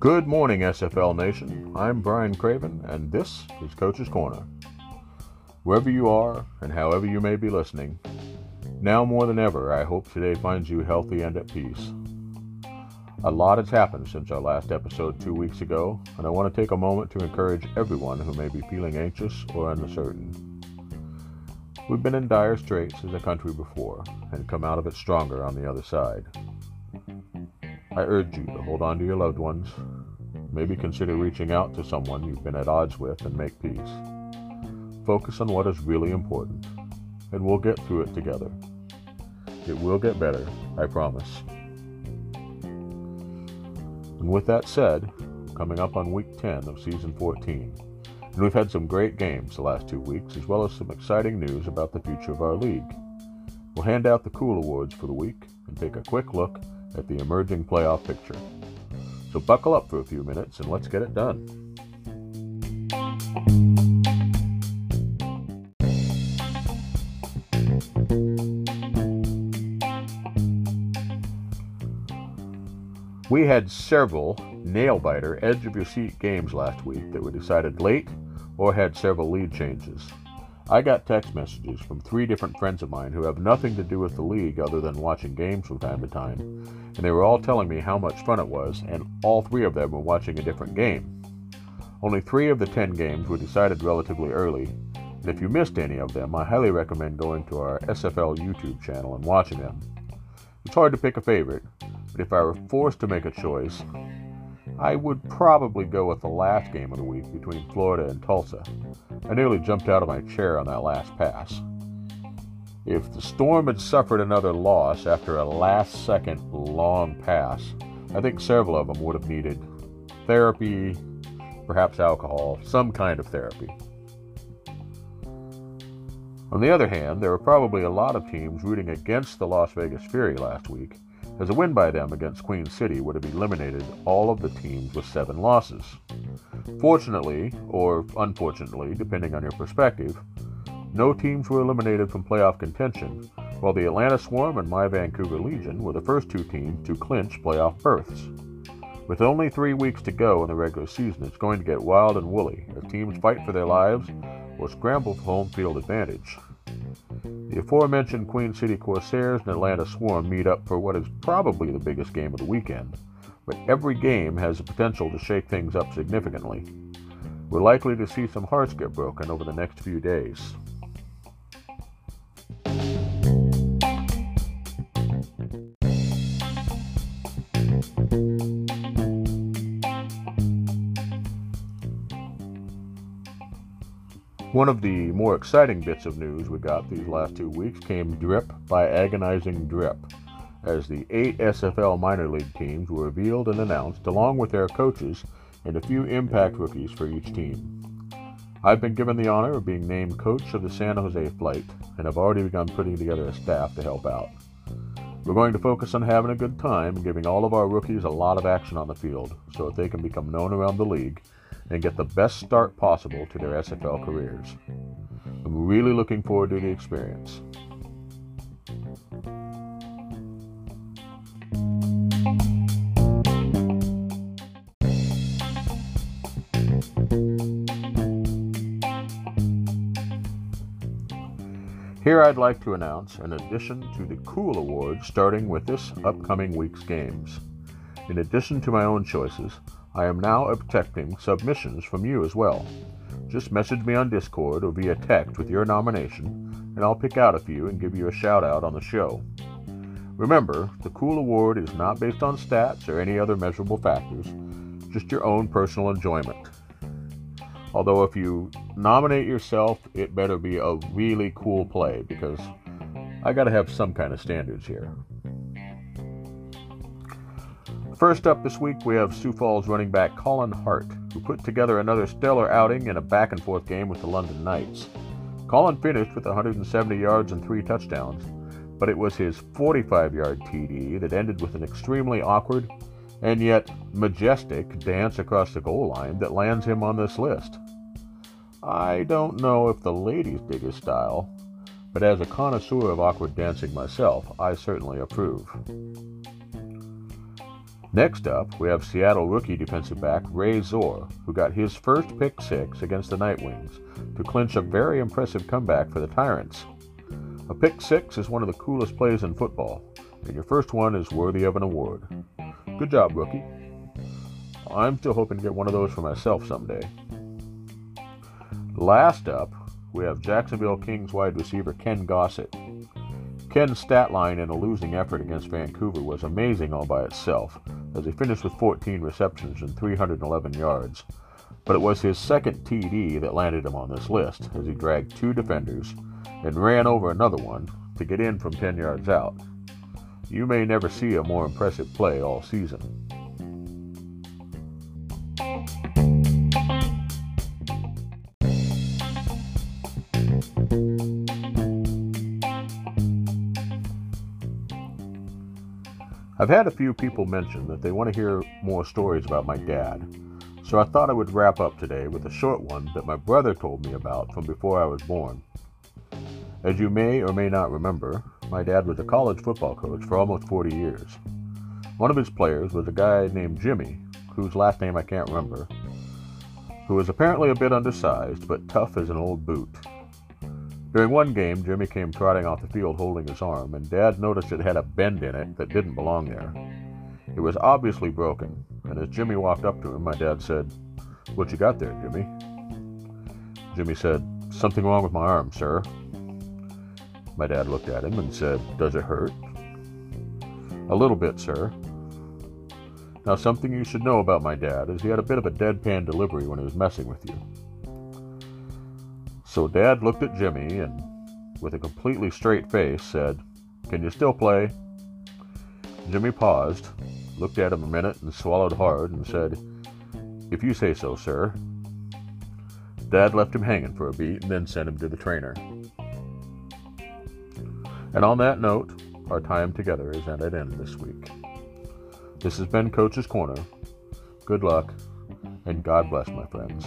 Good morning, SFL Nation. I'm Brian Craven, and this is Coach's Corner. Wherever you are and however you may be listening, now more than ever, I hope today finds you healthy and at peace. A lot has happened since our last episode two weeks ago, and I want to take a moment to encourage everyone who may be feeling anxious or uncertain. We've been in dire straits as a country before and come out of it stronger on the other side. I urge you to hold on to your loved ones. Maybe consider reaching out to someone you've been at odds with and make peace. Focus on what is really important, and we'll get through it together. It will get better, I promise. And with that said, coming up on week 10 of season 14, and we've had some great games the last two weeks, as well as some exciting news about the future of our league. We'll hand out the Cool Awards for the week and take a quick look at the emerging playoff picture. So buckle up for a few minutes and let's get it done. We had several nail biter, edge of your seat games last week that were decided late or had several lead changes. I got text messages from three different friends of mine who have nothing to do with the league other than watching games from time to time, and they were all telling me how much fun it was, and all three of them were watching a different game. Only three of the ten games were decided relatively early, and if you missed any of them, I highly recommend going to our SFL YouTube channel and watching them. It's hard to pick a favorite, but if I were forced to make a choice, I would hmm. probably go with the last game of the week between Florida and Tulsa. I nearly jumped out of my chair on that last pass. If the Storm had suffered another loss after a last second long pass, I think several of them would have needed therapy, perhaps alcohol, some kind of therapy. On the other hand, there were probably a lot of teams rooting against the Las Vegas Fury last week as a win by them against Queen City would have eliminated all of the teams with seven losses. Fortunately, or unfortunately, depending on your perspective, no teams were eliminated from playoff contention, while the Atlanta Swarm and my Vancouver Legion were the first two teams to clinch playoff berths. With only three weeks to go in the regular season, it's going to get wild and woolly as teams fight for their lives or scramble for home field advantage. The aforementioned Queen City Corsairs and Atlanta Swarm meet up for what is probably the biggest game of the weekend, but every game has the potential to shake things up significantly. We're likely to see some hearts get broken over the next few days. One of the more exciting bits of news we got these last two weeks came drip by agonizing drip, as the eight SFL minor league teams were revealed and announced, along with their coaches and a few impact rookies for each team. I've been given the honor of being named coach of the San Jose Flight, and have already begun putting together a staff to help out. We're going to focus on having a good time giving all of our rookies a lot of action on the field so that they can become known around the league and get the best start possible to their SFL careers. I'm really looking forward to the experience. Here I'd like to announce an addition to the Cool Award starting with this upcoming week's games. In addition to my own choices, I am now accepting submissions from you as well. Just message me on Discord or via text with your nomination, and I'll pick out a few and give you a shout out on the show. Remember, the Cool Award is not based on stats or any other measurable factors, just your own personal enjoyment. Although, if you nominate yourself, it better be a really cool play because I gotta have some kind of standards here. First up this week, we have Sioux Falls running back Colin Hart, who put together another stellar outing in a back and forth game with the London Knights. Colin finished with 170 yards and three touchdowns, but it was his 45 yard TD that ended with an extremely awkward and yet majestic dance across the goal line that lands him on this list. I don't know if the ladies dig his style, but as a connoisseur of awkward dancing myself, I certainly approve. Next up, we have Seattle rookie defensive back Ray Zor, who got his first pick six against the Nightwings to clinch a very impressive comeback for the Tyrants. A pick six is one of the coolest plays in football, and your first one is worthy of an award. Good job, rookie. I'm still hoping to get one of those for myself someday. Last up, we have Jacksonville Kings wide receiver Ken Gossett. Ken's stat line in a losing effort against Vancouver was amazing all by itself, as he finished with 14 receptions and 311 yards. But it was his second TD that landed him on this list, as he dragged two defenders and ran over another one to get in from 10 yards out. You may never see a more impressive play all season. I've had a few people mention that they want to hear more stories about my dad, so I thought I would wrap up today with a short one that my brother told me about from before I was born. As you may or may not remember, my dad was a college football coach for almost 40 years. One of his players was a guy named Jimmy, whose last name I can't remember, who was apparently a bit undersized but tough as an old boot. During one game, Jimmy came trotting off the field holding his arm, and Dad noticed it had a bend in it that didn't belong there. It was obviously broken, and as Jimmy walked up to him, my dad said, What you got there, Jimmy? Jimmy said, Something wrong with my arm, sir. My dad looked at him and said, Does it hurt? A little bit, sir. Now, something you should know about my dad is he had a bit of a deadpan delivery when he was messing with you. So Dad looked at Jimmy and, with a completely straight face, said, Can you still play? Jimmy paused, looked at him a minute, and swallowed hard and said, If you say so, sir. Dad left him hanging for a beat and then sent him to the trainer. And on that note, our time together is at an end this week. This has been Coach's Corner. Good luck, and God bless, my friends.